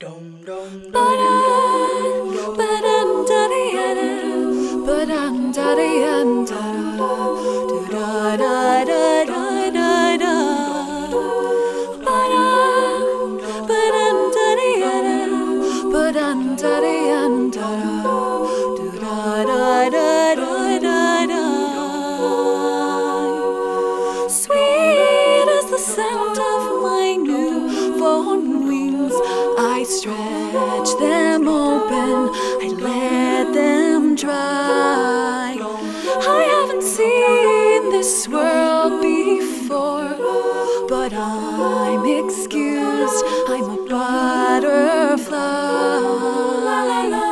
Dum Ba-dum, ba-dum, da-dee-ya-da, ba-dum, da-dee-ya-da, do-da-da-da-da-da-da. Ba-dum, ba-dum, da-dee-ya-da, ba-dum, da-dee-ya-da, do-da-da-da-da-da-da. Sweet but I'm excused. I'm a butterfly. La la la.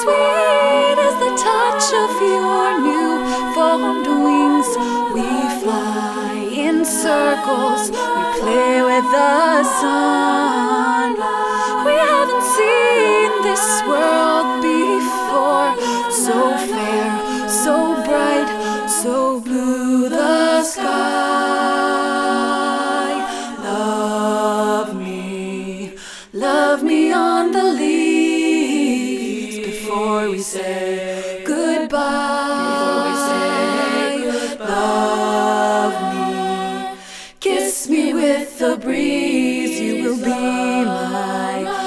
Sweet as the touch of your new formed wings, we fly in circles, we play with the sun. We haven't seen this world before, so fair, so bright, so blue the sky. Love me, love me on the leaves before we say goodbye. With the breeze. You will be my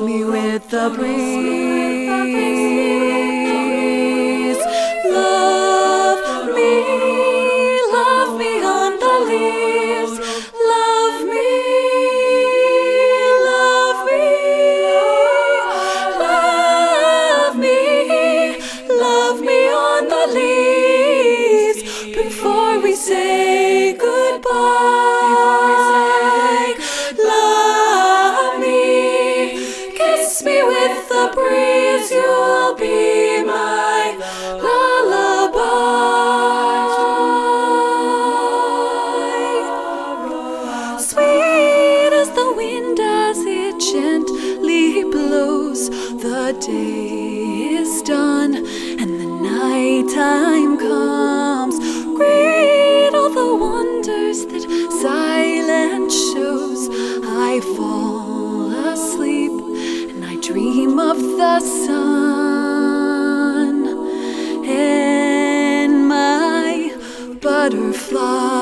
me with the breeze. Wind as it gently blows, the day is done and the night time comes. Great all the wonders that silence shows. I fall asleep and I dream of the sun and my butterfly.